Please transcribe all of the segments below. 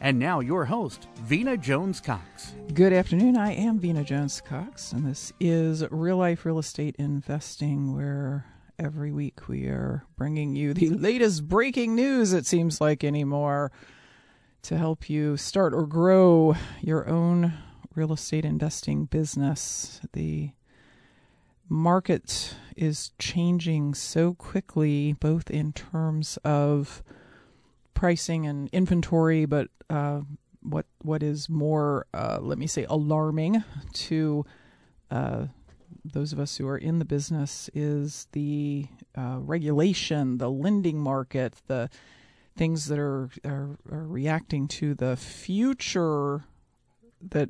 And now, your host, Vena Jones Cox. Good afternoon. I am Vena Jones Cox, and this is Real Life Real Estate Investing, where every week we are bringing you the latest breaking news, it seems like anymore, to help you start or grow your own real estate investing business. The market is changing so quickly, both in terms of pricing and inventory, but uh, what what is more, uh, let me say, alarming to uh, those of us who are in the business is the uh, regulation, the lending market, the things that are, are, are reacting to the future that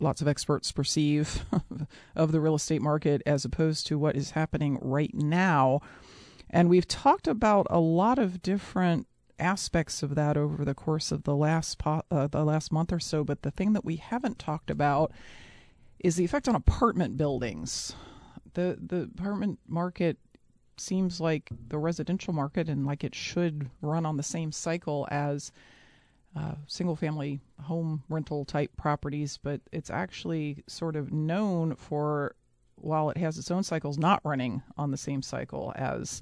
lots of experts perceive of the real estate market as opposed to what is happening right now. And we've talked about a lot of different aspects of that over the course of the last po- uh, the last month or so. But the thing that we haven't talked about is the effect on apartment buildings. the The apartment market seems like the residential market, and like it should run on the same cycle as uh, single family home rental type properties, but it's actually sort of known for while it has its own cycles, not running on the same cycle as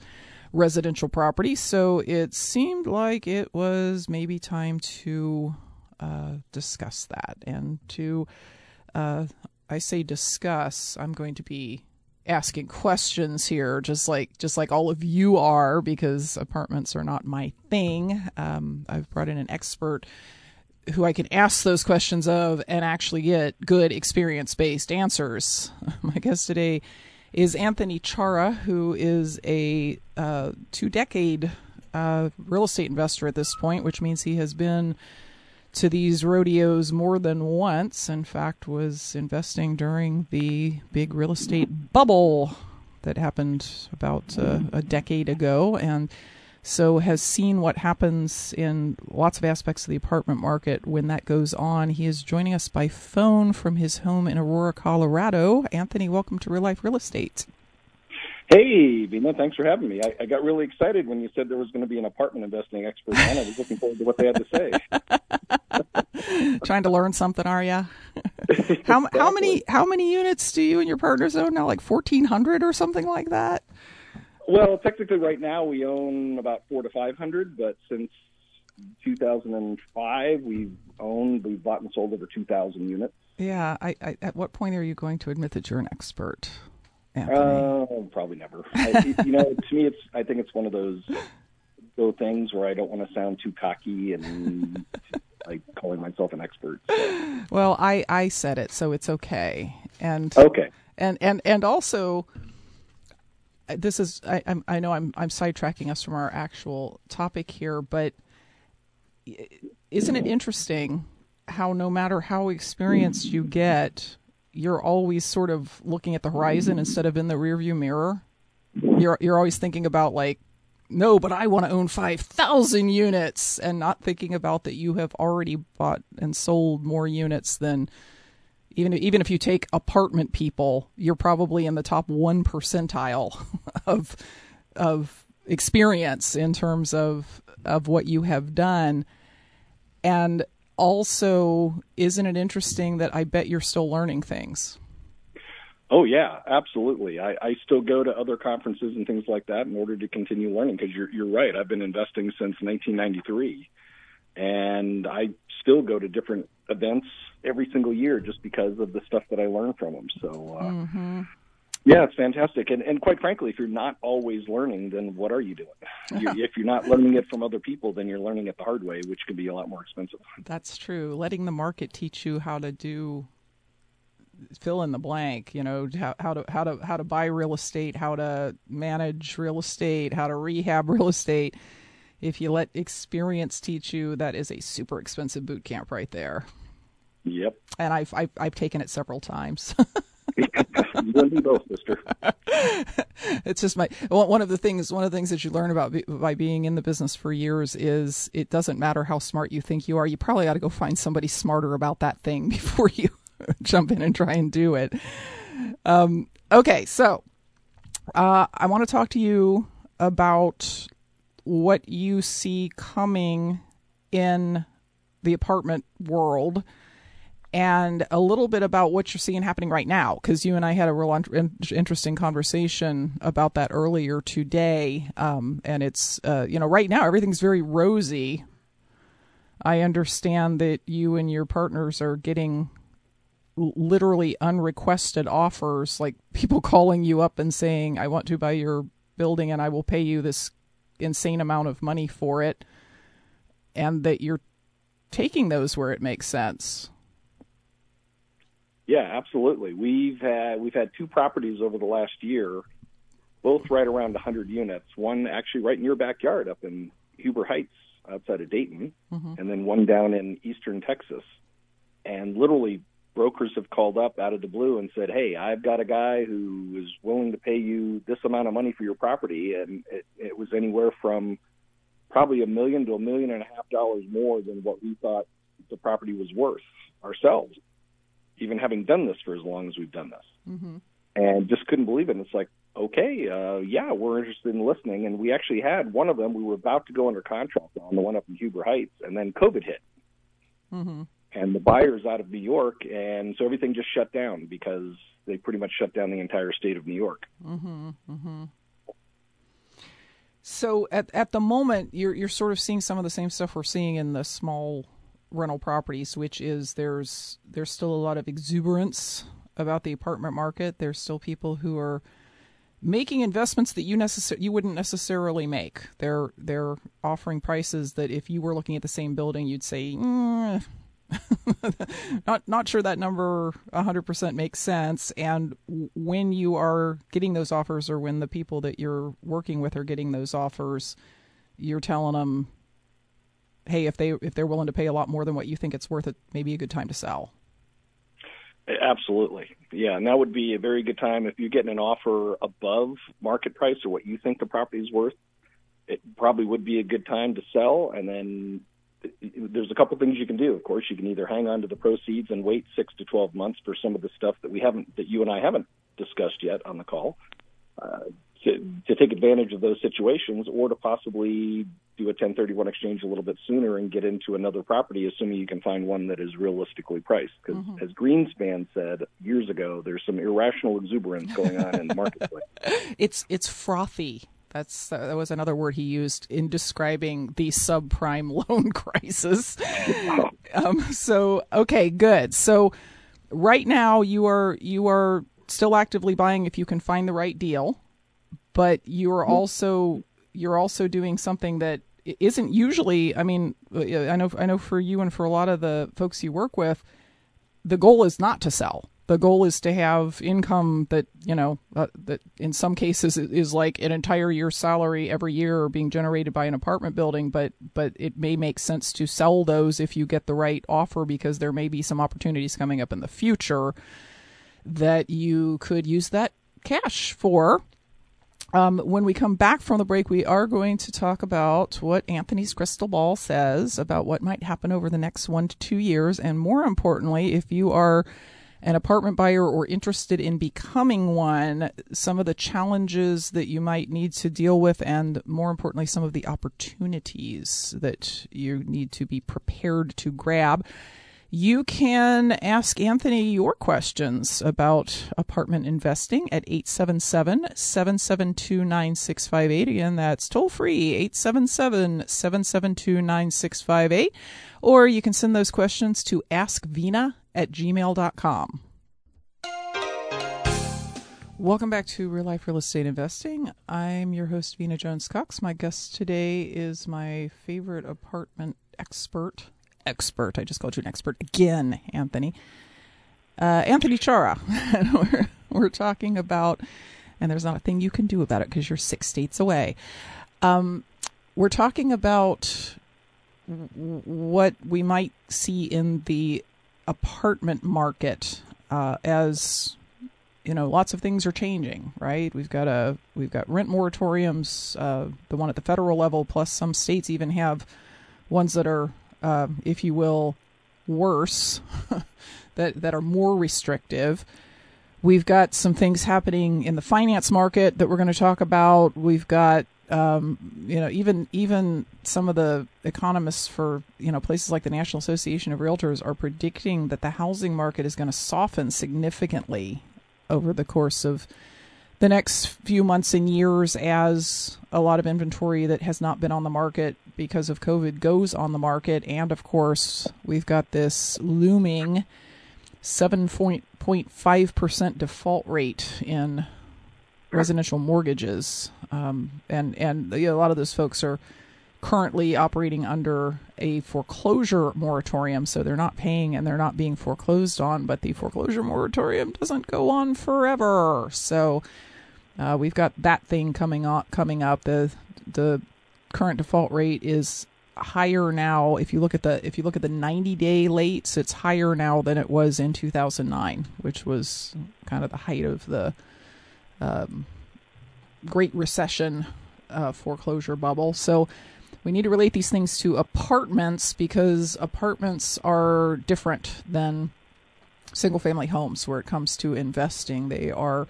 residential property. So it seemed like it was maybe time to uh, discuss that and to, uh, I say discuss, I'm going to be asking questions here just like just like all of you are because apartments are not my thing um, i've brought in an expert who i can ask those questions of and actually get good experience based answers my guest today is Anthony Chara, who is a uh, two decade uh, real estate investor at this point, which means he has been to these rodeos more than once. In fact, was investing during the big real estate bubble that happened about uh, a decade ago, and so has seen what happens in lots of aspects of the apartment market when that goes on. He is joining us by phone from his home in Aurora, Colorado. Anthony, welcome to Real Life Real Estate. Hey, Vena, thanks for having me. I, I, got really excited when you said there was going to be an apartment investing expert on. I was looking forward to what they had to say. Trying to learn something, are you? how how many how many units do you and your partners own now? Like fourteen hundred or something like that? Well, technically, right now we own about four to five hundred, but since 2005, we've owned, we've bought and sold over 2,000 units. Yeah. I, I, at what point are you going to admit that you're an expert? Uh, probably never. I, you know, to me, it's. I think it's one of those go things where I don't want to sound too cocky and like calling myself an expert. So. Well, I I said it, so it's okay. And okay. And and and also, this is I, I'm, I know I'm I'm sidetracking us from our actual topic here, but isn't it interesting how no matter how experienced you get, you're always sort of looking at the horizon instead of in the rearview mirror. You're you're always thinking about like, no, but I want to own five thousand units, and not thinking about that you have already bought and sold more units than even even if you take apartment people, you're probably in the top one percentile of of experience in terms of of what you have done. And also, isn't it interesting that I bet you're still learning things? Oh yeah, absolutely. I, I still go to other conferences and things like that in order to continue learning because you're you're right. I've been investing since 1993, and I still go to different events every single year just because of the stuff that I learn from them. So, uh, mm-hmm. yeah, it's fantastic. And, and quite frankly, if you're not always learning, then what are you doing? you, if you're not learning it from other people, then you're learning it the hard way, which can be a lot more expensive. That's true. Letting the market teach you how to do fill in the blank you know how, how to how to how to buy real estate how to manage real estate how to rehab real estate if you let experience teach you that is a super expensive boot camp right there Yep. And I've I've, I've taken it several times. you both, Mister. it's just my one of the things. One of the things that you learn about by being in the business for years is it doesn't matter how smart you think you are. You probably ought to go find somebody smarter about that thing before you jump in and try and do it. Um, okay, so uh, I want to talk to you about what you see coming in the apartment world and a little bit about what you're seeing happening right now, because you and I had a real interesting conversation about that earlier today. Um, and it's, uh, you know, right now everything's very rosy. I understand that you and your partners are getting literally unrequested offers, like people calling you up and saying, I want to buy your building and I will pay you this insane amount of money for it. And that you're taking those where it makes sense. Yeah, absolutely. We've had we've had two properties over the last year, both right around 100 units. One actually right in your backyard up in Huber Heights outside of Dayton, mm-hmm. and then one down in eastern Texas. And literally, brokers have called up out of the blue and said, "Hey, I've got a guy who is willing to pay you this amount of money for your property," and it, it was anywhere from probably a million to a million and a half dollars more than what we thought the property was worth ourselves even having done this for as long as we've done this. Mm-hmm. And just couldn't believe it. And it's like, okay, uh, yeah, we're interested in listening. And we actually had one of them we were about to go under contract on, the one up in Huber Heights, and then COVID hit. Mm-hmm. And the buyer's out of New York, and so everything just shut down because they pretty much shut down the entire state of New York. Mm-hmm. mm-hmm. So at at the moment, you're you're sort of seeing some of the same stuff we're seeing in the small rental properties, which is there's there's still a lot of exuberance about the apartment market. There's still people who are making investments that you necessar- you wouldn't necessarily make. They're they're offering prices that if you were looking at the same building, you'd say, mm, not not sure that number 100% makes sense. And when you are getting those offers, or when the people that you're working with are getting those offers, you're telling them hey, if they if they're willing to pay a lot more than what you think it's worth, it may be a good time to sell. Absolutely, yeah, and that would be a very good time if you're getting an offer above market price or what you think the property is worth. It probably would be a good time to sell, and then there's a couple things you can do. Of course, you can either hang on to the proceeds and wait six to twelve months for some of the stuff that we haven't, that you and I haven't discussed yet on the call, uh, to, to take advantage of those situations, or to possibly do a 1031 exchange a little bit sooner and get into another property, assuming you can find one that is realistically priced. Because mm-hmm. as Greenspan said years ago, there's some irrational exuberance going on in the marketplace. It's it's frothy. That's uh, that was another word he used in describing the subprime loan crisis. Um, so okay, good. So right now you are you are still actively buying if you can find the right deal, but you are mm-hmm. also you're also doing something that isn't usually. I mean, uh, I know I know for you and for a lot of the folks you work with, the goal is not to sell. The goal is to have income that you know uh, that in some cases is like an entire year's salary every year being generated by an apartment building. But but it may make sense to sell those if you get the right offer because there may be some opportunities coming up in the future that you could use that cash for um, when we come back from the break, we are going to talk about what Anthony's crystal ball says about what might happen over the next one to two years. And more importantly, if you are an apartment buyer or interested in becoming one, some of the challenges that you might need to deal with, and more importantly, some of the opportunities that you need to be prepared to grab. You can ask Anthony your questions about apartment investing at 877 772 9658. Again, that's toll free 877 772 9658. Or you can send those questions to askvena at gmail.com. Welcome back to Real Life Real Estate Investing. I'm your host, Vena Jones Cox. My guest today is my favorite apartment expert, expert. I just called you an expert again, Anthony. Uh, Anthony Chara. we're, we're talking about, and there's not a thing you can do about it because you're six states away. Um, we're talking about what we might see in the apartment market uh, as you know lots of things are changing right we've got a we've got rent moratoriums uh, the one at the federal level plus some states even have ones that are uh, if you will, worse, that that are more restrictive. We've got some things happening in the finance market that we're going to talk about. We've got um, you know even even some of the economists for you know places like the National Association of Realtors are predicting that the housing market is going to soften significantly over the course of the next few months and years as a lot of inventory that has not been on the market because of COVID goes on the market. And of course, we've got this looming 7.5% default rate in residential mortgages. Um, and and you know, a lot of those folks are currently operating under a foreclosure moratorium, so they're not paying and they're not being foreclosed on, but the foreclosure moratorium doesn't go on forever. So uh, we've got that thing coming up. Coming up, the the current default rate is higher now. If you look at the if you look at the 90 day lates, it's higher now than it was in 2009, which was kind of the height of the um, Great Recession uh, foreclosure bubble. So we need to relate these things to apartments because apartments are different than single family homes where it comes to investing. They are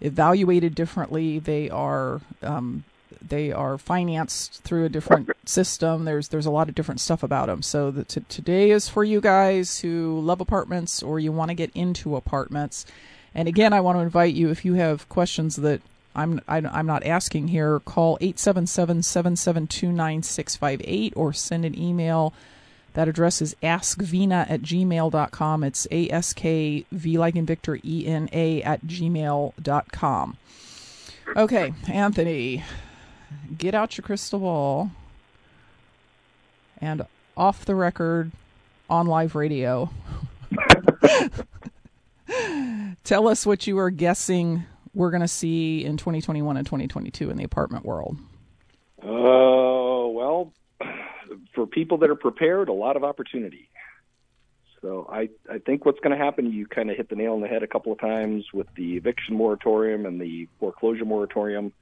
evaluated differently. They are um, they are financed through a different system. There's there's a lot of different stuff about them. So the, t- today is for you guys who love apartments or you want to get into apartments. And again, I want to invite you if you have questions that I'm I, am not asking here. Call 877-772-9658 or send an email. That address is askvena at gmail.com. It's A S K V like in Victor E N A at gmail.com. Okay, Anthony, get out your crystal ball and off the record on live radio. Tell us what you are guessing we're going to see in 2021 and 2022 in the apartment world. Oh, uh, well, for people that are prepared, a lot of opportunity. So I, I think what's going to happen, you kind of hit the nail on the head a couple of times with the eviction moratorium and the foreclosure moratorium.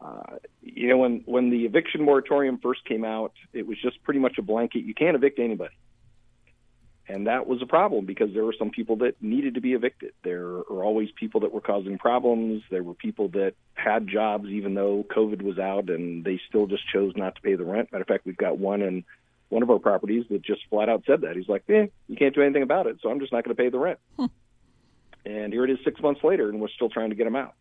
Uh, you know, when when the eviction moratorium first came out, it was just pretty much a blanket. You can't evict anybody, and that was a problem because there were some people that needed to be evicted. There are always people that were causing problems. There were people that had jobs even though COVID was out, and they still just chose not to pay the rent. Matter of fact, we've got one in one of our properties that just flat out said that. He's like, "Eh, you can't do anything about it, so I'm just not going to pay the rent." Hmm. And here it is, six months later, and we're still trying to get him out.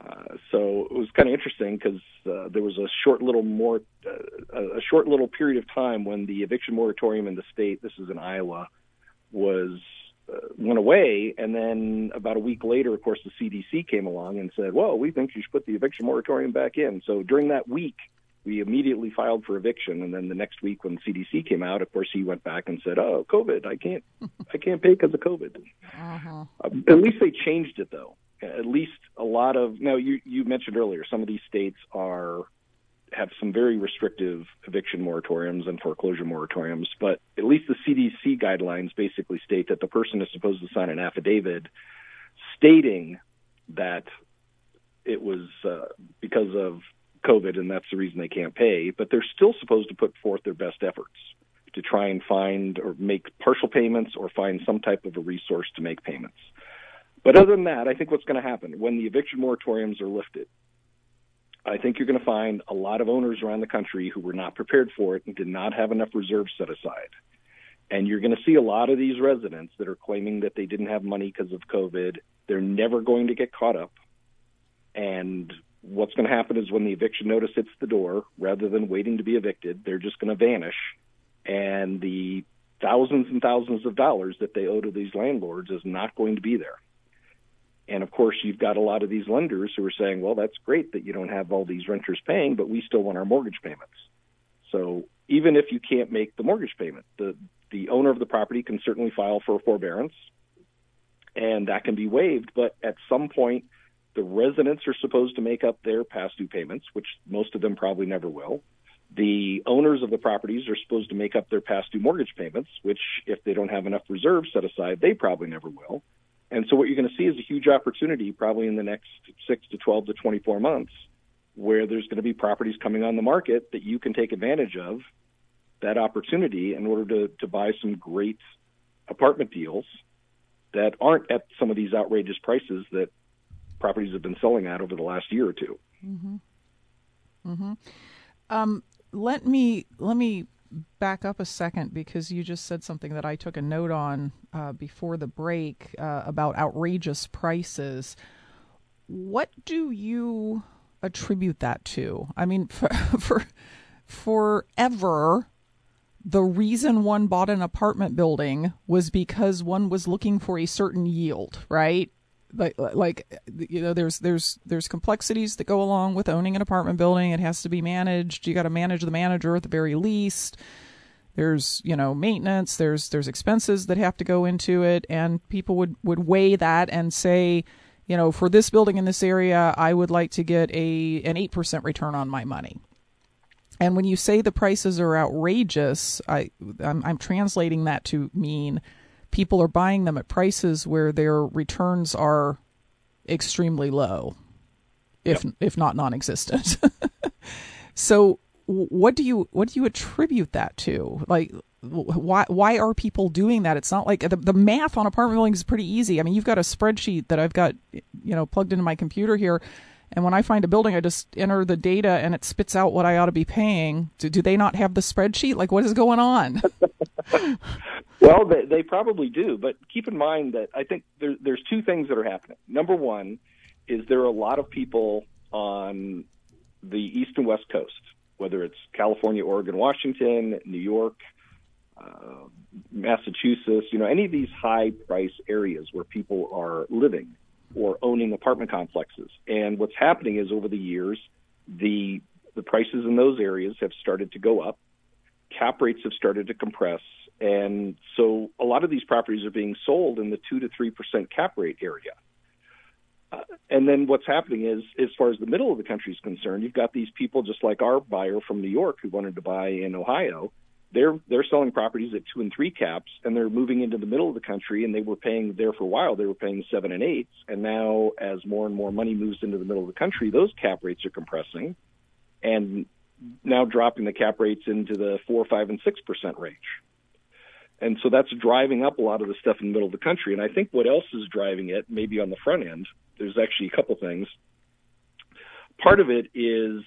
Uh, so it was kind of interesting because uh, there was a short little more uh, a short little period of time when the eviction moratorium in the state this is in Iowa was uh, went away. And then about a week later of course the CDC came along and said well we think you should put the eviction moratorium back in. So during that week we immediately filed for eviction. And then the next week when the CDC came out of course he went back and said oh covid I can't I can't pay because of covid. Uh-huh. uh, at least they changed it though at least a lot of now you you mentioned earlier some of these states are have some very restrictive eviction moratoriums and foreclosure moratoriums, but at least the CDC guidelines basically state that the person is supposed to sign an affidavit stating that it was uh, because of COVID and that's the reason they can't pay, but they're still supposed to put forth their best efforts to try and find or make partial payments or find some type of a resource to make payments. But other than that, I think what's going to happen when the eviction moratoriums are lifted, I think you're going to find a lot of owners around the country who were not prepared for it and did not have enough reserves set aside. And you're going to see a lot of these residents that are claiming that they didn't have money because of COVID. They're never going to get caught up. And what's going to happen is when the eviction notice hits the door, rather than waiting to be evicted, they're just going to vanish. And the thousands and thousands of dollars that they owe to these landlords is not going to be there. And of course, you've got a lot of these lenders who are saying, well, that's great that you don't have all these renters paying, but we still want our mortgage payments. So even if you can't make the mortgage payment, the, the owner of the property can certainly file for a forbearance and that can be waived. But at some point, the residents are supposed to make up their past due payments, which most of them probably never will. The owners of the properties are supposed to make up their past due mortgage payments, which, if they don't have enough reserves set aside, they probably never will. And so, what you're going to see is a huge opportunity, probably in the next six to 12 to 24 months, where there's going to be properties coming on the market that you can take advantage of that opportunity in order to, to buy some great apartment deals that aren't at some of these outrageous prices that properties have been selling at over the last year or 2 Mm-hmm. Mm-hmm. Um, let me let me back up a second because you just said something that I took a note on uh, before the break uh, about outrageous prices. What do you attribute that to? I mean, for, for forever, the reason one bought an apartment building was because one was looking for a certain yield, right? Like like you know there's there's there's complexities that go along with owning an apartment building. It has to be managed. You got to manage the manager at the very least. There's you know maintenance. There's there's expenses that have to go into it. And people would would weigh that and say you know for this building in this area I would like to get a an 8% return on my money. And when you say the prices are outrageous I I'm, I'm translating that to mean people are buying them at prices where their returns are extremely low, if yep. if not non-existent. so, what do you what do you attribute that to? Like, why why are people doing that? It's not like the the math on apartment buildings is pretty easy. I mean, you've got a spreadsheet that I've got you know plugged into my computer here. And when I find a building, I just enter the data and it spits out what I ought to be paying. Do, do they not have the spreadsheet? Like, what is going on? Well, they, they probably do, but keep in mind that I think there, there's two things that are happening. Number one is there are a lot of people on the east and west coast, whether it's California, Oregon, Washington, New York, uh, Massachusetts, you know, any of these high price areas where people are living or owning apartment complexes. And what's happening is over the years, the the prices in those areas have started to go up. Cap rates have started to compress and so a lot of these properties are being sold in the 2 to 3% cap rate area. Uh, and then what's happening is, as far as the middle of the country is concerned, you've got these people just like our buyer from New York who wanted to buy in Ohio. They're they're selling properties at two and three caps, and they're moving into the middle of the country. And they were paying there for a while. They were paying seven and eights, and now as more and more money moves into the middle of the country, those cap rates are compressing, and now dropping the cap rates into the four, five, and six percent range. And so that's driving up a lot of the stuff in the middle of the country. And I think what else is driving it, maybe on the front end, there's actually a couple things. Part of it is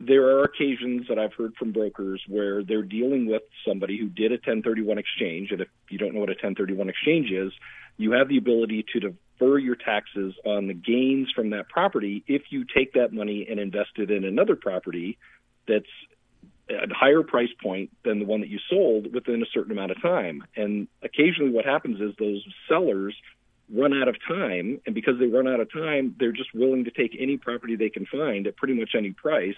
there are occasions that I've heard from brokers where they're dealing with somebody who did a 1031 exchange. And if you don't know what a 1031 exchange is, you have the ability to defer your taxes on the gains from that property if you take that money and invest it in another property that's at a higher price point than the one that you sold within a certain amount of time. And occasionally what happens is those sellers run out of time and because they run out of time, they're just willing to take any property they can find at pretty much any price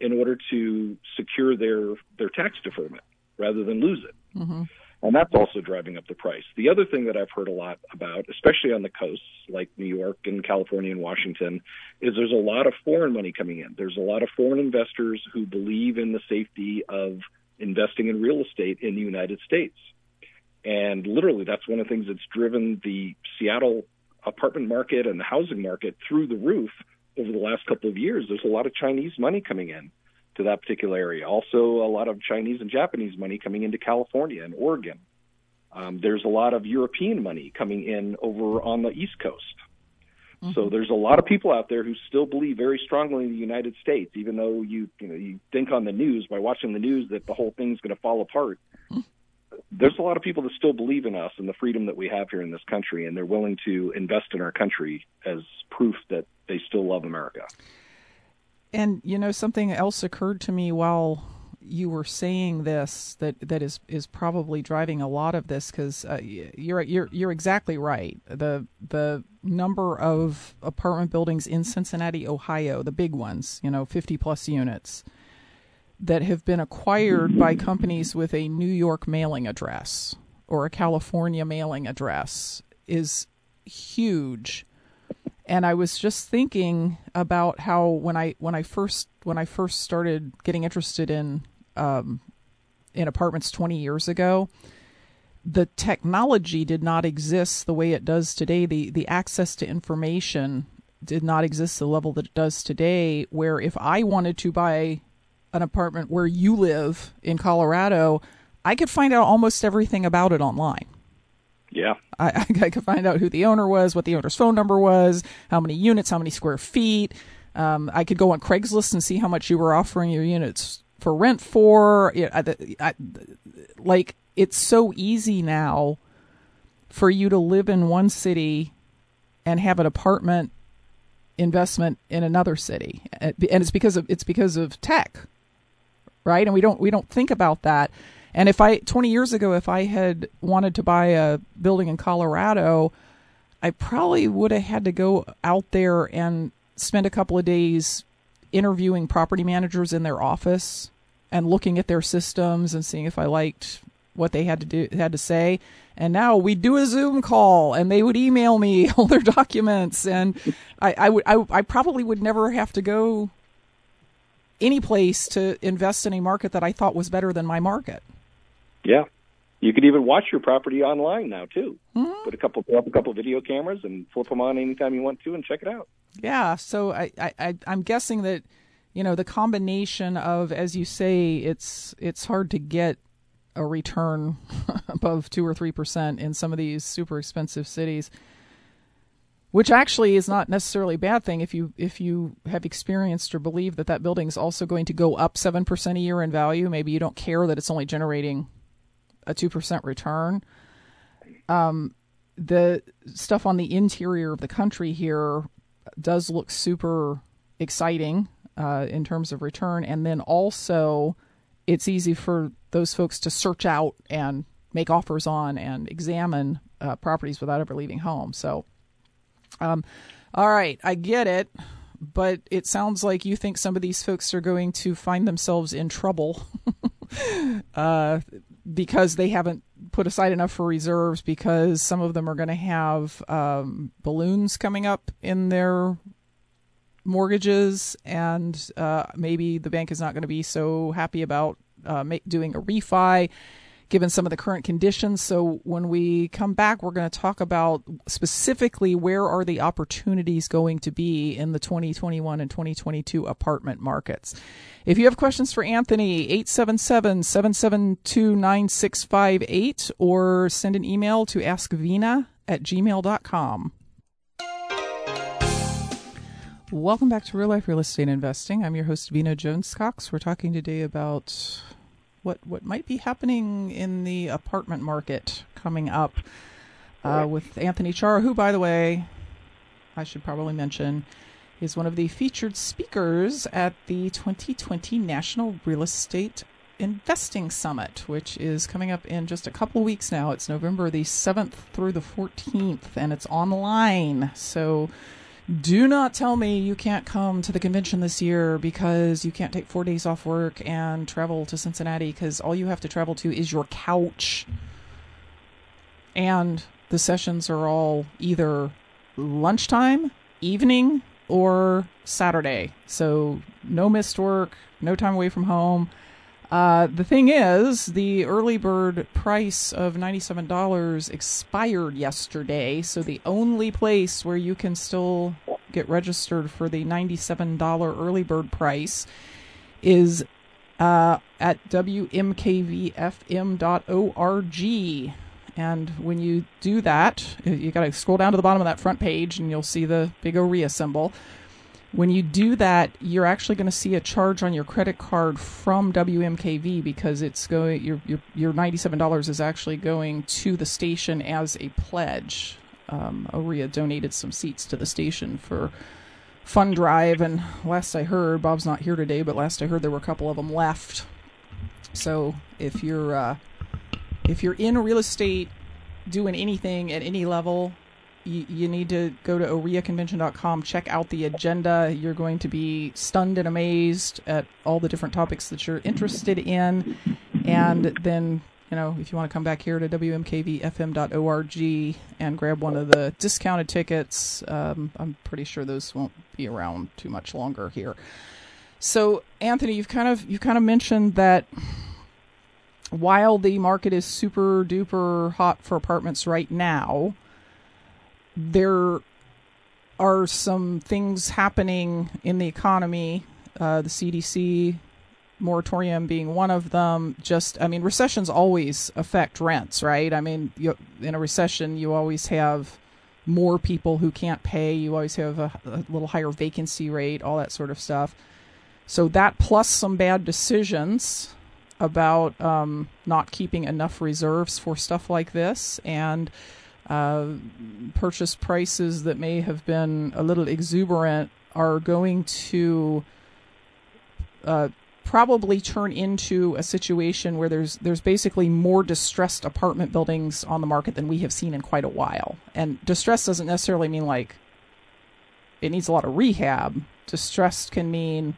in order to secure their their tax deferment rather than lose it. Mm-hmm and that's also driving up the price. The other thing that I've heard a lot about, especially on the coasts like New York and California and Washington, is there's a lot of foreign money coming in. There's a lot of foreign investors who believe in the safety of investing in real estate in the United States. And literally, that's one of the things that's driven the Seattle apartment market and the housing market through the roof over the last couple of years. There's a lot of Chinese money coming in to that particular area. Also, a lot of Chinese and Japanese money coming into California and Oregon. Um, there's a lot of European money coming in over on the East Coast. Mm-hmm. So there's a lot of people out there who still believe very strongly in the United States, even though you you know you think on the news by watching the news that the whole thing's going to fall apart. Mm-hmm. There's a lot of people that still believe in us and the freedom that we have here in this country, and they're willing to invest in our country as proof that they still love America. And you know, something else occurred to me while you were saying this that that is is probably driving a lot of this because uh, you're you're you're exactly right. The the number of apartment buildings in Cincinnati, Ohio, the big ones, you know, 50 plus units that have been acquired by companies with a New York mailing address or a California mailing address is huge. And I was just thinking about how when I when I first when I first started getting interested in um, in apartments 20 years ago, the technology did not exist the way it does today. The the access to information did not exist the level that it does today. Where if I wanted to buy an apartment where you live in Colorado, I could find out almost everything about it online. Yeah. I, I, could find out who the owner was, what the owner's phone number was, how many units, how many square feet. Um, I could go on Craigslist and see how much you were offering your units for rent for. I, I, like, it's so easy now for you to live in one city and have an apartment investment in another city and it's because of it's because of tech right? And we don't we don't think about that. And if i 20 years ago if i had wanted to buy a building in colorado i probably would have had to go out there and spend a couple of days interviewing property managers in their office and looking at their systems and seeing if i liked what they had to do had to say. And now we do a zoom call and they would email me all their documents. And i, I would I, I probably would never have to go any place to invest in a market that i thought was better than my market. Yeah. You could even watch your property online now too. Mm-hmm. put a couple put up a couple video cameras and flip them on anytime you want to and check it out. Yeah. So i, I i'm guessing that you know the combination of as you say it's it's hard to get a return above two or three percent in some of these super expensive cities, which actually is not necessarily a bad thing if you if you have experienced or believe that that building is also going to go up seven percent a year in value. Maybe you don't care that it's only generating a two percent return. Um, the stuff on the interior of the country here does look super exciting uh, in terms of return, and then also it's easy for those folks to search out and make offers on and examine uh, properties without ever leaving home. So, um, all right, I get it, but it sounds like you think some of these folks are going to find themselves in trouble uh, because they haven't put aside enough for reserves because some of them are going to have um, balloons coming up in their mortgages, and uh, maybe the bank is not going to be so happy about uh, make, doing a refi given some of the current conditions. So when we come back, we're going to talk about specifically where are the opportunities going to be in the 2021 and 2022 apartment markets. If you have questions for Anthony, 877-772-9658 or send an email to askvena at gmail.com. Welcome back to Real Life Real Estate Investing. I'm your host, Vena Jones Cox. We're talking today about what what might be happening in the apartment market coming up uh, with Anthony Chara, who, by the way, I should probably mention, is one of the featured speakers at the 2020 National Real Estate Investing Summit, which is coming up in just a couple weeks now. It's November the 7th through the 14th, and it's online. So do not tell me you can't come to the convention this year because you can't take four days off work and travel to Cincinnati because all you have to travel to is your couch. And the sessions are all either lunchtime, evening, or Saturday. So no missed work, no time away from home. Uh, the thing is, the early bird price of $97 expired yesterday, so the only place where you can still get registered for the $97 early bird price is uh, at wmkvfm.org. And when you do that, you got to scroll down to the bottom of that front page and you'll see the big OREA symbol. When you do that, you're actually going to see a charge on your credit card from WMKV because it's going your your your ninety seven dollars is actually going to the station as a pledge. Um, donated some seats to the station for fund drive, and last I heard, Bob's not here today, but last I heard there were a couple of them left. So if you're uh, if you're in real estate doing anything at any level, you, you need to go to oreaconvention.com, check out the agenda. You're going to be stunned and amazed at all the different topics that you're interested in. And then, you know, if you want to come back here to wmkvfm.org and grab one of the discounted tickets, um, I'm pretty sure those won't be around too much longer here. So, Anthony, you've kind of you've kind of mentioned that while the market is super duper hot for apartments right now, there are some things happening in the economy. Uh, the CDC moratorium being one of them. Just, I mean, recessions always affect rents, right? I mean, you, in a recession, you always have more people who can't pay. You always have a, a little higher vacancy rate, all that sort of stuff. So that plus some bad decisions about um, not keeping enough reserves for stuff like this and uh, purchase prices that may have been a little exuberant are going to uh, probably turn into a situation where there's there's basically more distressed apartment buildings on the market than we have seen in quite a while. And distress doesn't necessarily mean like it needs a lot of rehab. Distressed can mean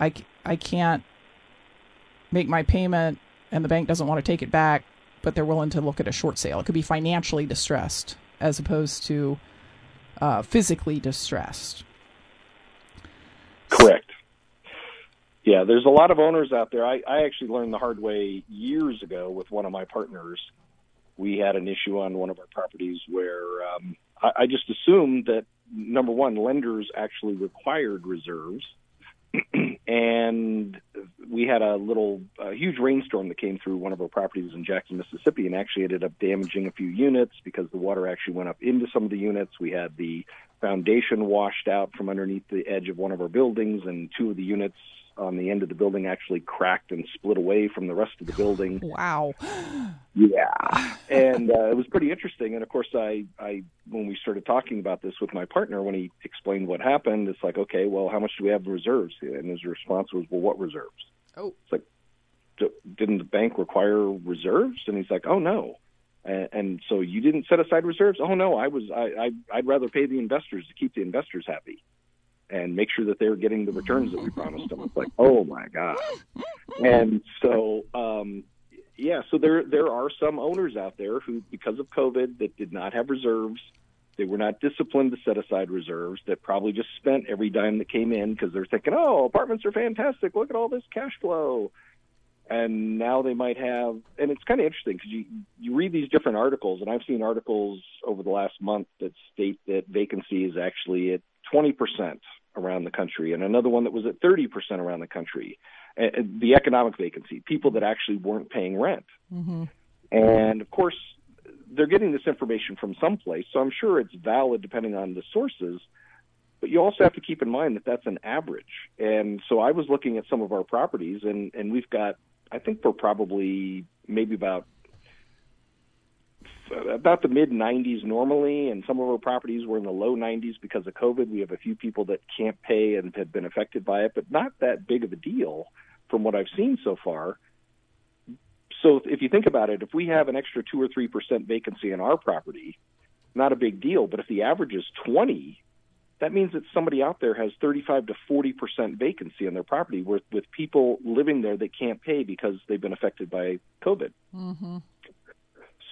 I, I can't make my payment and the bank doesn't want to take it back but they're willing to look at a short sale. It could be financially distressed as opposed to uh, physically distressed. Correct. Yeah, there's a lot of owners out there. I, I actually learned the hard way years ago with one of my partners. We had an issue on one of our properties where um, I, I just assumed that number one, lenders actually required reserves and we had a little a huge rainstorm that came through one of our properties in Jackson, Mississippi, and actually ended up damaging a few units because the water actually went up into some of the units. We had the foundation washed out from underneath the edge of one of our buildings, and two of the units on the end of the building actually cracked and split away from the rest of the building. Wow. Yeah, and uh, it was pretty interesting. And of course, I, I when we started talking about this with my partner, when he explained what happened, it's like, okay, well, how much do we have in reserves? And his response was, well, what reserves? Oh, it's like, didn't the bank require reserves? And he's like, oh no. And, and so you didn't set aside reserves? Oh no, I was. I, I I'd rather pay the investors to keep the investors happy and make sure that they're getting the returns that we promised them. It's like, oh my god! And so, um, yeah, so there there are some owners out there who, because of COVID, that did not have reserves. They were not disciplined to set aside reserves. That probably just spent every dime that came in because they're thinking, "Oh, apartments are fantastic. Look at all this cash flow." And now they might have, and it's kind of interesting because you you read these different articles, and I've seen articles over the last month that state that vacancy is actually at 20% around the country, and another one that was at 30% around the country. And the economic vacancy, people that actually weren't paying rent. Mm-hmm. And of course, they're getting this information from someplace, so I'm sure it's valid depending on the sources. But you also have to keep in mind that that's an average. And so I was looking at some of our properties, and, and we've got, I think we're probably maybe about about the mid 90s normally, and some of our properties were in the low 90s because of COVID. We have a few people that can't pay and have been affected by it, but not that big of a deal from what I've seen so far. So if you think about it, if we have an extra two or three percent vacancy in our property, not a big deal. But if the average is 20, that means that somebody out there has 35 to 40 percent vacancy in their property with with people living there that can't pay because they've been affected by COVID. Mm-hmm.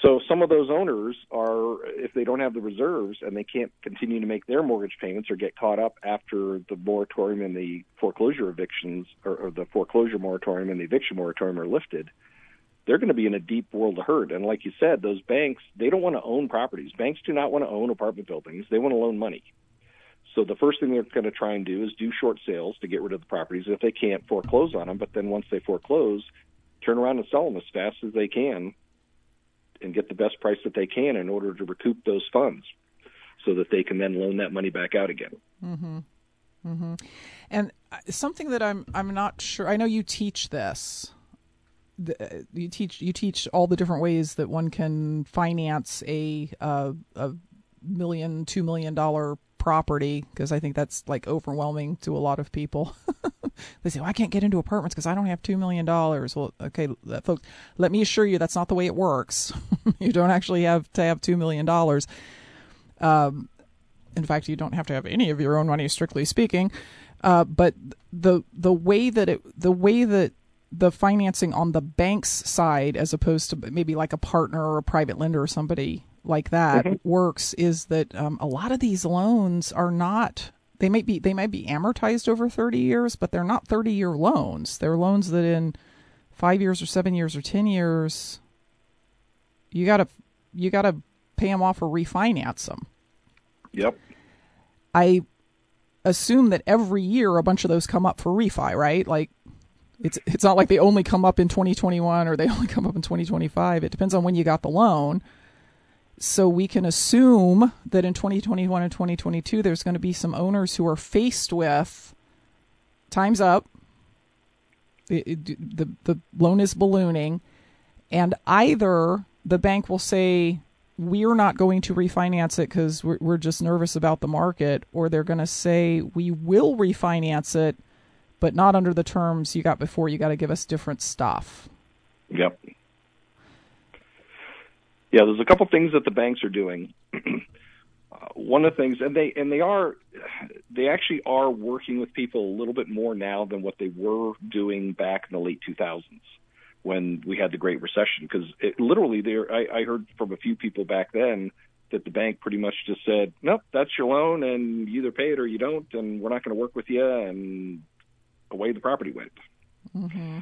So some of those owners are, if they don't have the reserves and they can't continue to make their mortgage payments or get caught up after the moratorium and the foreclosure evictions or, or the foreclosure moratorium and the eviction moratorium are lifted, they're going to be in a deep world of hurt. And like you said, those banks, they don't want to own properties. Banks do not want to own apartment buildings. They want to loan money. So the first thing they're going to try and do is do short sales to get rid of the properties if they can't foreclose on them. But then once they foreclose, turn around and sell them as fast as they can and get the best price that they can in order to recoup those funds. so that they can then loan that money back out again. Mm-hmm. Mm-hmm. And uh, something that I'm I'm not sure. I know you teach this. The, uh, you teach you teach all the different ways that one can finance a uh, a million two million dollar property because I think that's like overwhelming to a lot of people. they say, well, I can't get into apartments because I don't have $2 million. Well, okay, folks, let me assure you that's not the way it works. you don't actually have to have $2 million. Um, in fact, you don't have to have any of your own money, strictly speaking. Uh, but the the way that it the way that the financing on the bank's side, as opposed to maybe like a partner or a private lender or somebody like that mm-hmm. works is that um, a lot of these loans are not they might be they might be amortized over 30 years but they're not 30 year loans. They're loans that in 5 years or 7 years or 10 years you got to you got to pay them off or refinance them yep. I assume that every year a bunch of those come up for refi right? Like it's it's not like they only come up in 2021 or they only come up in 2025 it depends on when you got the loan so we can assume that in 2021 and 2022, there's going to be some owners who are faced with time's up, it, it, the, the loan is ballooning, and either the bank will say, we're not going to refinance it because we're, we're just nervous about the market, or they're going to say, we will refinance it, but not under the terms you got before. You got to give us different stuff. Yep. Yeah, there's a couple things that the banks are doing. uh, one of the things, and they and they are, they actually are working with people a little bit more now than what they were doing back in the late 2000s when we had the Great Recession. Because literally, there, I, I heard from a few people back then that the bank pretty much just said, "Nope, that's your loan, and you either pay it or you don't, and we're not going to work with you," and away the property went. Mm-hmm.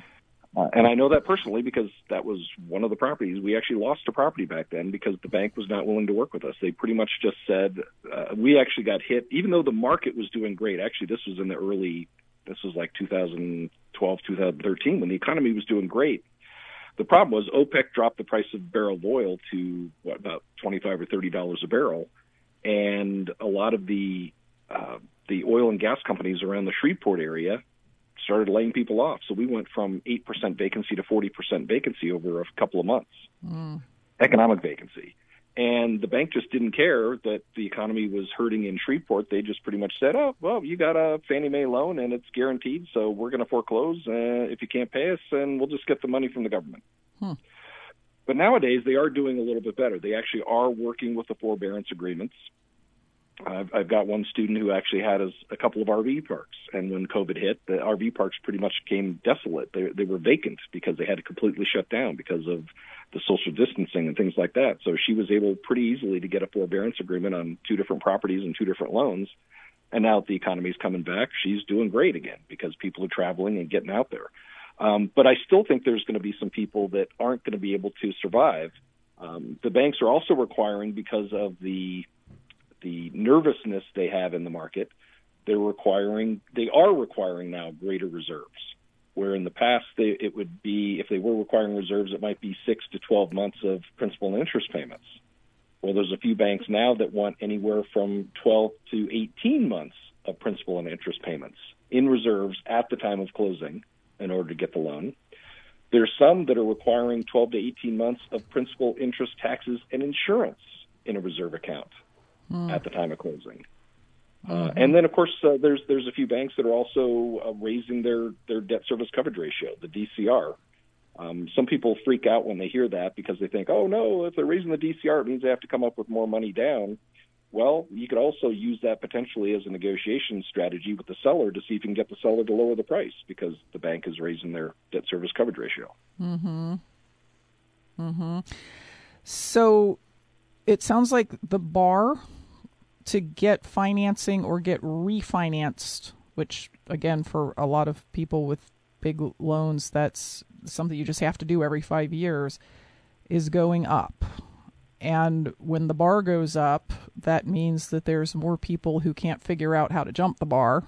Uh, and I know that personally because that was one of the properties. We actually lost a property back then because the bank was not willing to work with us. They pretty much just said, uh, we actually got hit, even though the market was doing great. Actually, this was in the early, this was like 2012, 2013, when the economy was doing great. The problem was OPEC dropped the price of barrel oil to what about 25 or 30 dollars a barrel, and a lot of the uh, the oil and gas companies around the Shreveport area started laying people off. So we went from 8% vacancy to 40% vacancy over a couple of months. Mm. Economic vacancy. And the bank just didn't care that the economy was hurting in Shreveport. They just pretty much said, "Oh, well, you got a Fannie Mae loan and it's guaranteed, so we're going to foreclose uh, if you can't pay us, and we'll just get the money from the government." Hmm. But nowadays, they are doing a little bit better. They actually are working with the forbearance agreements. I've, I've got one student who actually had a, a couple of RV parks, and when COVID hit, the RV parks pretty much became desolate. They, they were vacant because they had to completely shut down because of the social distancing and things like that. So she was able pretty easily to get a forbearance agreement on two different properties and two different loans. And now that the economy is coming back, she's doing great again because people are traveling and getting out there. Um, but I still think there's going to be some people that aren't going to be able to survive. Um, the banks are also requiring because of the the nervousness they have in the market, they're requiring they are requiring now greater reserves. Where in the past they, it would be if they were requiring reserves, it might be six to twelve months of principal and interest payments. Well, there's a few banks now that want anywhere from 12 to 18 months of principal and interest payments in reserves at the time of closing in order to get the loan. There's some that are requiring 12 to 18 months of principal, interest, taxes, and insurance in a reserve account mm. at the time of closing. Uh, mm-hmm. and then, of course, uh, there's there's a few banks that are also uh, raising their their debt service coverage ratio, the DCR. Um, some people freak out when they hear that because they think, oh no, if they're raising the DCR, it means they have to come up with more money down. Well, you could also use that potentially as a negotiation strategy with the seller to see if you can get the seller to lower the price because the bank is raising their debt service coverage ratio. Hmm. Hmm. So, it sounds like the bar to get financing or get refinanced, which again for a lot of people with big loans, that's something you just have to do every five years, is going up. And when the bar goes up, that means that there's more people who can't figure out how to jump the bar.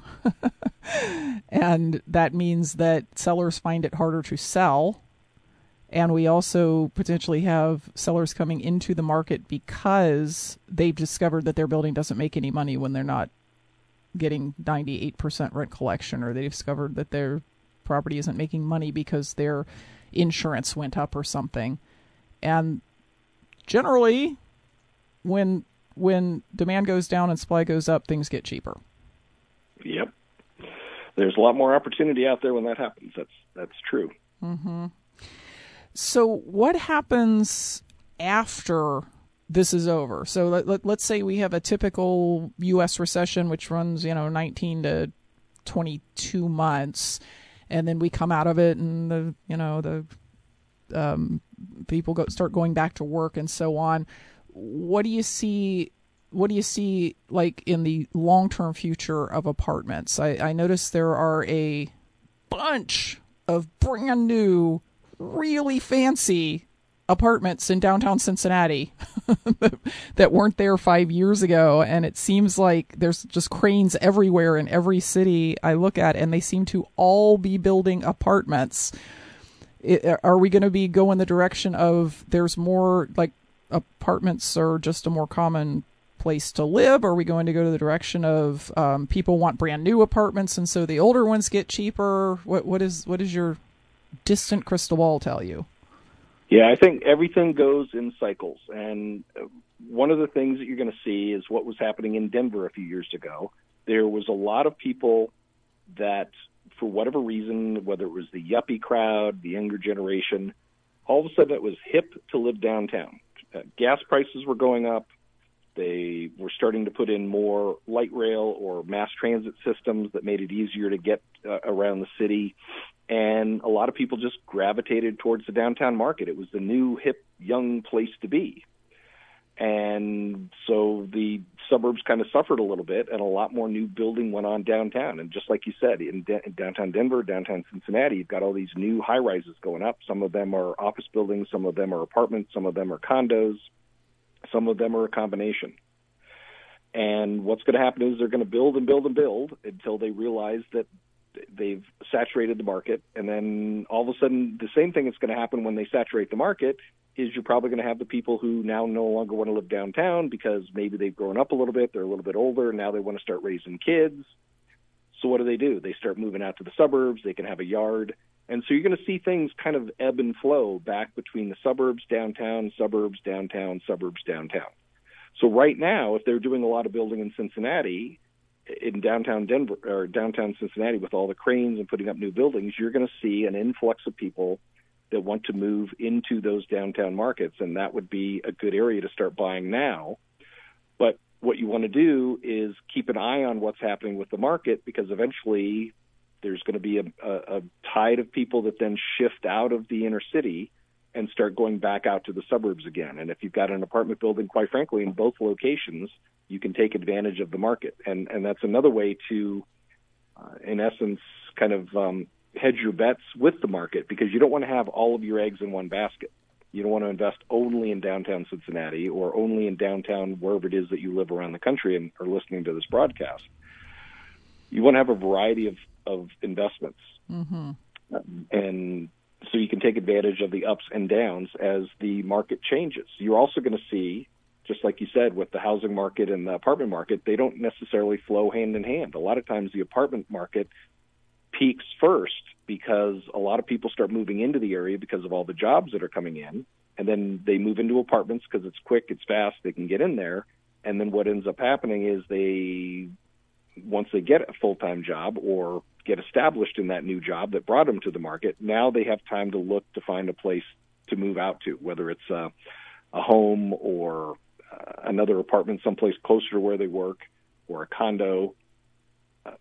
and that means that sellers find it harder to sell. And we also potentially have sellers coming into the market because they've discovered that their building doesn't make any money when they're not getting 98% rent collection or they've discovered that their property isn't making money because their insurance went up or something. And generally when when demand goes down and supply goes up things get cheaper. Yep. There's a lot more opportunity out there when that happens. That's that's true. Mm-hmm. So, what happens after this is over? So, let, let, let's say we have a typical U.S. recession, which runs, you know, 19 to 22 months, and then we come out of it, and the, you know, the um, people go, start going back to work and so on. What do you see? What do you see like in the long term future of apartments? I, I notice there are a bunch of brand new really fancy apartments in downtown Cincinnati that weren't there five years ago. And it seems like there's just cranes everywhere in every city I look at, and they seem to all be building apartments. It, are we going to be going the direction of there's more like apartments are just a more common place to live? Are we going to go to the direction of um, people want brand new apartments and so the older ones get cheaper? What what is what is your distant crystal ball tell you? Yeah, I think everything goes in cycles. And one of the things that you're going to see is what was happening in Denver a few years ago. There was a lot of people that, for whatever reason, whether it was the yuppie crowd, the younger generation, all of a sudden it was hip to live downtown. Uh, gas prices were going up. They were starting to put in more light rail or mass transit systems that made it easier to get uh, around the city and a lot of people just gravitated towards the downtown market. It was the new, hip, young place to be. And so the suburbs kind of suffered a little bit, and a lot more new building went on downtown. And just like you said, in, de- in downtown Denver, downtown Cincinnati, you've got all these new high rises going up. Some of them are office buildings, some of them are apartments, some of them are condos, some of them are a combination. And what's going to happen is they're going to build and build and build until they realize that they've saturated the market, and then all of a sudden, the same thing that's going to happen when they saturate the market is you're probably going to have the people who now no longer want to live downtown because maybe they've grown up a little bit, they're a little bit older, and now they want to start raising kids. So what do they do? They start moving out to the suburbs. They can have a yard, and so you're going to see things kind of ebb and flow back between the suburbs, downtown, suburbs, downtown, suburbs, downtown. So right now, if they're doing a lot of building in Cincinnati, in downtown Denver or downtown Cincinnati with all the cranes and putting up new buildings, you're going to see an influx of people that want to move into those downtown markets, and that would be a good area to start buying now. But what you want to do is keep an eye on what's happening with the market because eventually there's going to be a, a, a tide of people that then shift out of the inner city and start going back out to the suburbs again. And if you've got an apartment building, quite frankly, in both locations, you can take advantage of the market. And and that's another way to, uh, in essence, kind of um, hedge your bets with the market because you don't want to have all of your eggs in one basket. You don't want to invest only in downtown Cincinnati or only in downtown wherever it is that you live around the country and are listening to this broadcast. You want to have a variety of of investments. Mm-hmm. And so you can take advantage of the ups and downs as the market changes. You're also going to see, just like you said, with the housing market and the apartment market, they don't necessarily flow hand in hand. A lot of times the apartment market peaks first because a lot of people start moving into the area because of all the jobs that are coming in. And then they move into apartments because it's quick, it's fast, they can get in there. And then what ends up happening is they, once they get a full time job or get established in that new job that brought them to the market. Now they have time to look to find a place to move out to, whether it's a, a home or uh, another apartment someplace closer to where they work or a condo. Uh,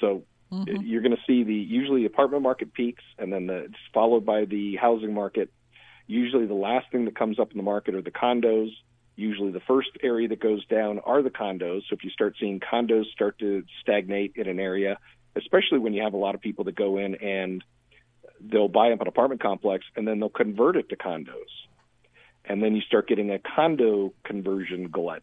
so mm-hmm. you're going to see the usually apartment market peaks and then the, it's followed by the housing market. Usually the last thing that comes up in the market are the condos. Usually the first area that goes down are the condos. So if you start seeing condos start to stagnate in an area, especially when you have a lot of people that go in and they'll buy up an apartment complex and then they'll convert it to condos. And then you start getting a condo conversion glut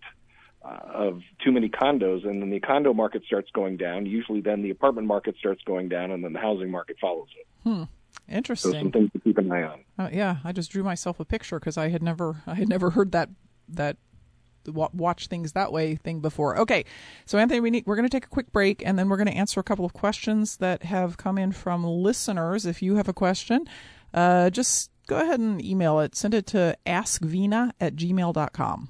uh, of too many condos, and then the condo market starts going down. Usually, then the apartment market starts going down, and then the housing market follows it. Hmm. Interesting. So some things to keep an eye on. Uh, yeah, I just drew myself a picture because I had never I had never heard that that watch things that way thing before. Okay, so Anthony, we need, we're going to take a quick break and then we're going to answer a couple of questions that have come in from listeners. If you have a question, uh, just go ahead and email it. Send it to askvena at gmail.com.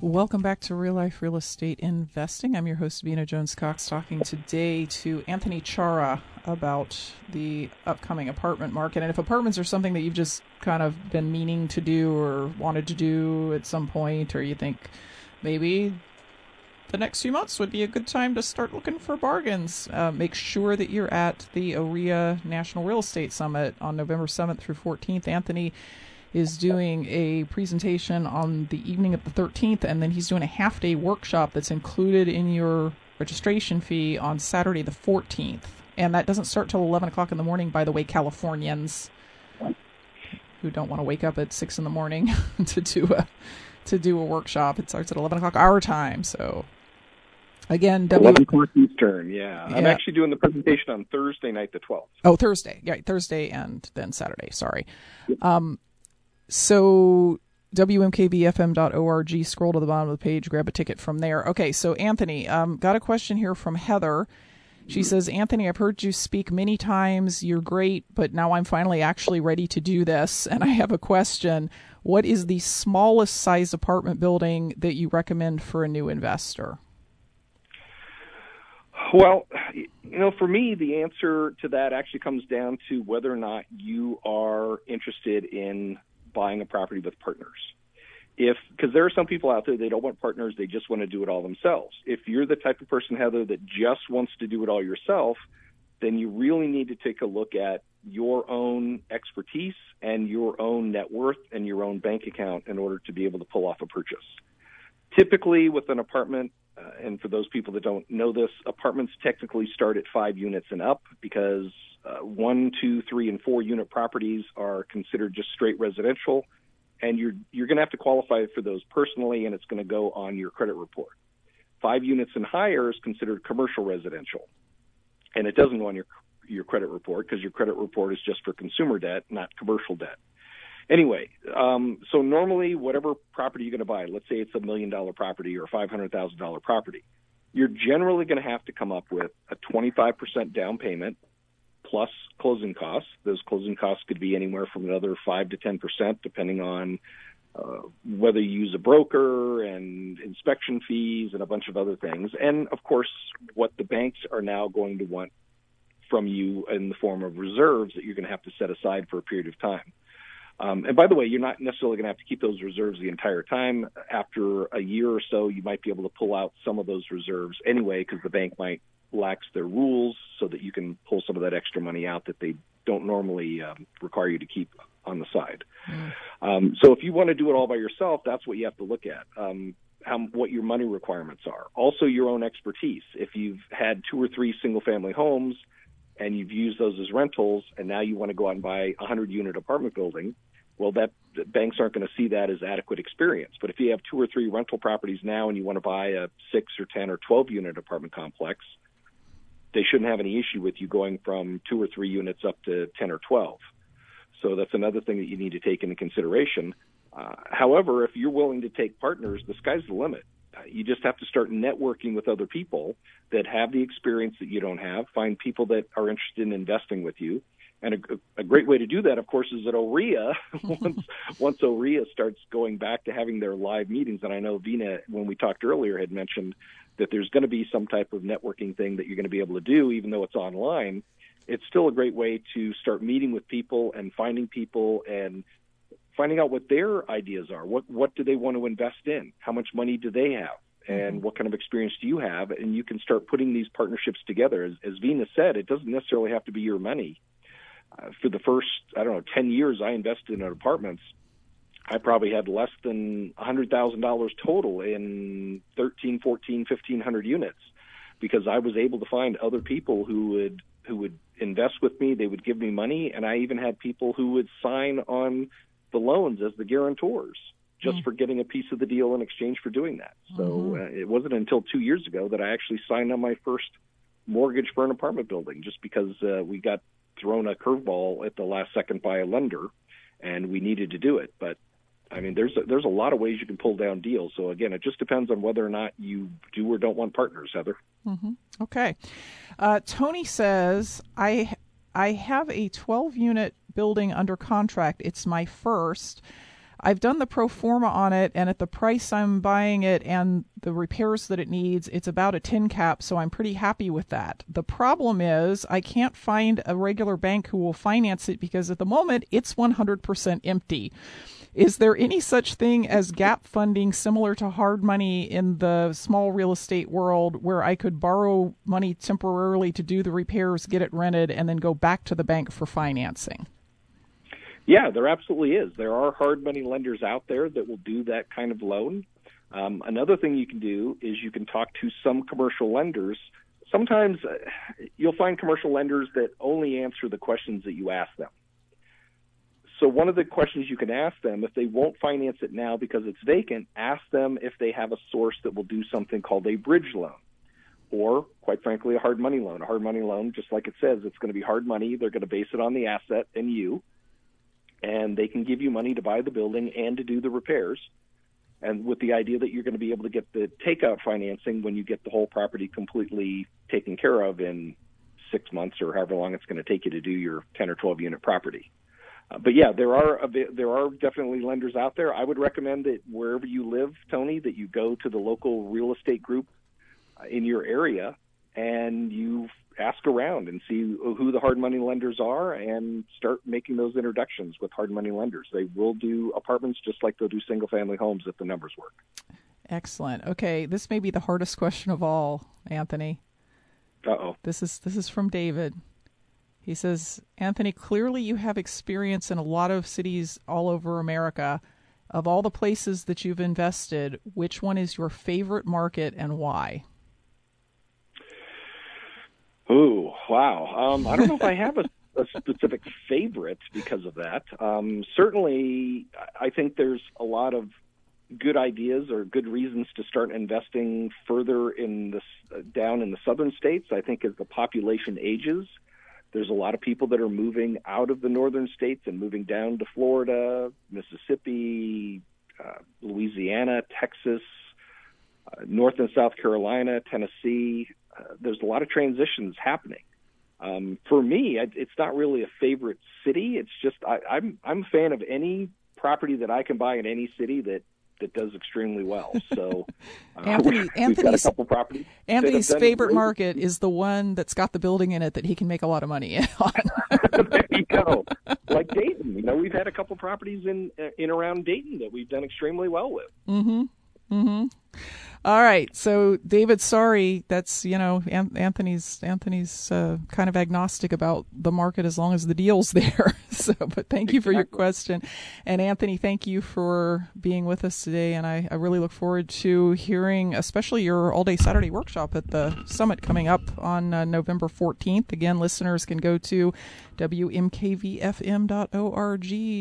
Welcome back to Real Life Real Estate Investing. I'm your host, Vena Jones Cox, talking today to Anthony Chara about the upcoming apartment market. And if apartments are something that you've just kind of been meaning to do or wanted to do at some point, or you think maybe the next few months would be a good time to start looking for bargains, uh, make sure that you're at the OREA National Real Estate Summit on November 7th through 14th. Anthony is doing a presentation on the evening of the 13th, and then he's doing a half day workshop that's included in your registration fee on Saturday the 14th. And that doesn't start till 11 o'clock in the morning, by the way, Californians who don't want to wake up at 6 in the morning to do a to do a workshop. It starts at 11 o'clock our time. So, again, w- 11 o'clock Eastern, yeah. yeah. I'm actually doing the presentation on Thursday night, the 12th. Oh, Thursday. Yeah, Thursday and then Saturday. Sorry. Um, so wmkvfm.org, scroll to the bottom of the page, grab a ticket from there. Okay, so Anthony, um, got a question here from Heather. She says, Anthony, I've heard you speak many times. You're great, but now I'm finally actually ready to do this. And I have a question. What is the smallest size apartment building that you recommend for a new investor? Well, you know, for me, the answer to that actually comes down to whether or not you are interested in buying a property with partners. If because there are some people out there they don't want partners, they just want to do it all themselves. If you're the type of person, Heather, that just wants to do it all yourself, then you really need to take a look at your own expertise and your own net worth and your own bank account in order to be able to pull off a purchase. Typically, with an apartment, uh, and for those people that don't know this, apartments technically start at five units and up because uh, one, two, three, and four unit properties are considered just straight residential, and you're you're going to have to qualify for those personally, and it's going to go on your credit report. Five units and higher is considered commercial residential, and it doesn't go on your your credit report because your credit report is just for consumer debt, not commercial debt. Anyway, um, so normally whatever property you're going to buy, let's say it's a million dollar property or a five hundred thousand dollar property, you're generally going to have to come up with a 25% down payment plus closing costs. Those closing costs could be anywhere from another 5 to 10 percent, depending on uh, whether you use a broker and inspection fees and a bunch of other things. And of course, what the banks are now going to want from you in the form of reserves that you're going to have to set aside for a period of time. Um, and by the way, you're not necessarily going to have to keep those reserves the entire time. After a year or so, you might be able to pull out some of those reserves anyway because the bank might lax their rules so that you can pull some of that extra money out that they don't normally um, require you to keep on the side. Mm. Um, so if you want to do it all by yourself, that's what you have to look at. Um, how, what your money requirements are. Also, your own expertise. If you've had two or three single family homes and you've used those as rentals, and now you want to go out and buy a hundred unit apartment building, well, that banks aren't going to see that as adequate experience. But if you have two or three rental properties now and you want to buy a six or ten or twelve unit apartment complex, they shouldn't have any issue with you going from two or three units up to 10 or 12. So that's another thing that you need to take into consideration. Uh, however, if you're willing to take partners, the sky's the limit. Uh, you just have to start networking with other people that have the experience that you don't have. Find people that are interested in investing with you. And a, a great way to do that, of course, is at OREA. once once OREA starts going back to having their live meetings, and I know Vena, when we talked earlier, had mentioned that there's going to be some type of networking thing that you're going to be able to do, even though it's online. It's still a great way to start meeting with people and finding people and finding out what their ideas are. What what do they want to invest in? How much money do they have? And mm-hmm. what kind of experience do you have? And you can start putting these partnerships together. As, as Vena said, it doesn't necessarily have to be your money. Uh, for the first, I don't know, 10 years I invested in apartments, I probably had less than $100,000 total in 13, 14, 1500 units because I was able to find other people who would who would invest with me, they would give me money, and I even had people who would sign on the loans as the guarantors just mm-hmm. for getting a piece of the deal in exchange for doing that. So mm-hmm. uh, it wasn't until 2 years ago that I actually signed on my first mortgage for an apartment building just because uh, we got thrown a curveball at the last second by a lender and we needed to do it. But I mean, there's a, there's a lot of ways you can pull down deals. So again, it just depends on whether or not you do or don't want partners, Heather. Mm-hmm. Okay. Uh, Tony says I I have a 12 unit building under contract. It's my first. I've done the pro forma on it, and at the price I'm buying it and the repairs that it needs, it's about a ten cap, so I'm pretty happy with that. The problem is I can't find a regular bank who will finance it because at the moment it's 100% empty. Is there any such thing as gap funding similar to hard money in the small real estate world where I could borrow money temporarily to do the repairs, get it rented, and then go back to the bank for financing? Yeah, there absolutely is. There are hard money lenders out there that will do that kind of loan. Um, another thing you can do is you can talk to some commercial lenders. Sometimes uh, you'll find commercial lenders that only answer the questions that you ask them. So one of the questions you can ask them, if they won't finance it now because it's vacant, ask them if they have a source that will do something called a bridge loan. Or, quite frankly, a hard money loan. A hard money loan, just like it says, it's going to be hard money. They're going to base it on the asset and you and they can give you money to buy the building and to do the repairs. And with the idea that you're going to be able to get the takeout financing when you get the whole property completely taken care of in six months or however long it's going to take you to do your 10 or 12 unit property. Uh, but yeah, there are a bit, there are definitely lenders out there. I would recommend that wherever you live, Tony, that you go to the local real estate group uh, in your area and you ask around and see who the hard money lenders are and start making those introductions with hard money lenders. They will do apartments just like they'll do single family homes if the numbers work. Excellent. Okay, this may be the hardest question of all, Anthony. Uh-oh. This is this is from David. He says, "Anthony, clearly you have experience in a lot of cities all over America. Of all the places that you've invested, which one is your favorite market and why?" Ooh, wow. Um, I don't know if I have a, a specific favorite because of that. Um, certainly, I think there's a lot of good ideas or good reasons to start investing further in this uh, down in the southern states. I think as the population ages, there's a lot of people that are moving out of the northern states and moving down to Florida, Mississippi, uh, Louisiana, Texas, uh, North and South Carolina, Tennessee uh, there's a lot of transitions happening. Um, for me, it's not really a favorite city. It's just I, I'm I'm a fan of any property that I can buy in any city that that does extremely well. So, uh, Anthony, Anthony's. Anthony's favorite market is the one that's got the building in it that he can make a lot of money on. there you go. Like Dayton, you know, we've had a couple properties in in around Dayton that we've done extremely well with. Mm-hmm. Mm-hmm. All right, so David, sorry, that's you know Anthony's Anthony's uh, kind of agnostic about the market as long as the deal's there. so, but thank you for your question, and Anthony, thank you for being with us today, and I, I really look forward to hearing, especially your all day Saturday workshop at the summit coming up on uh, November fourteenth. Again, listeners can go to wmkvfm.org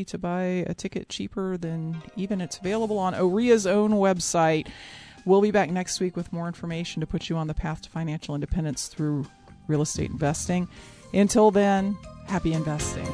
to buy a ticket cheaper than even it's available on OREA's own website. We'll be back next week with more information to put you on the path to financial independence through real estate investing. Until then, happy investing.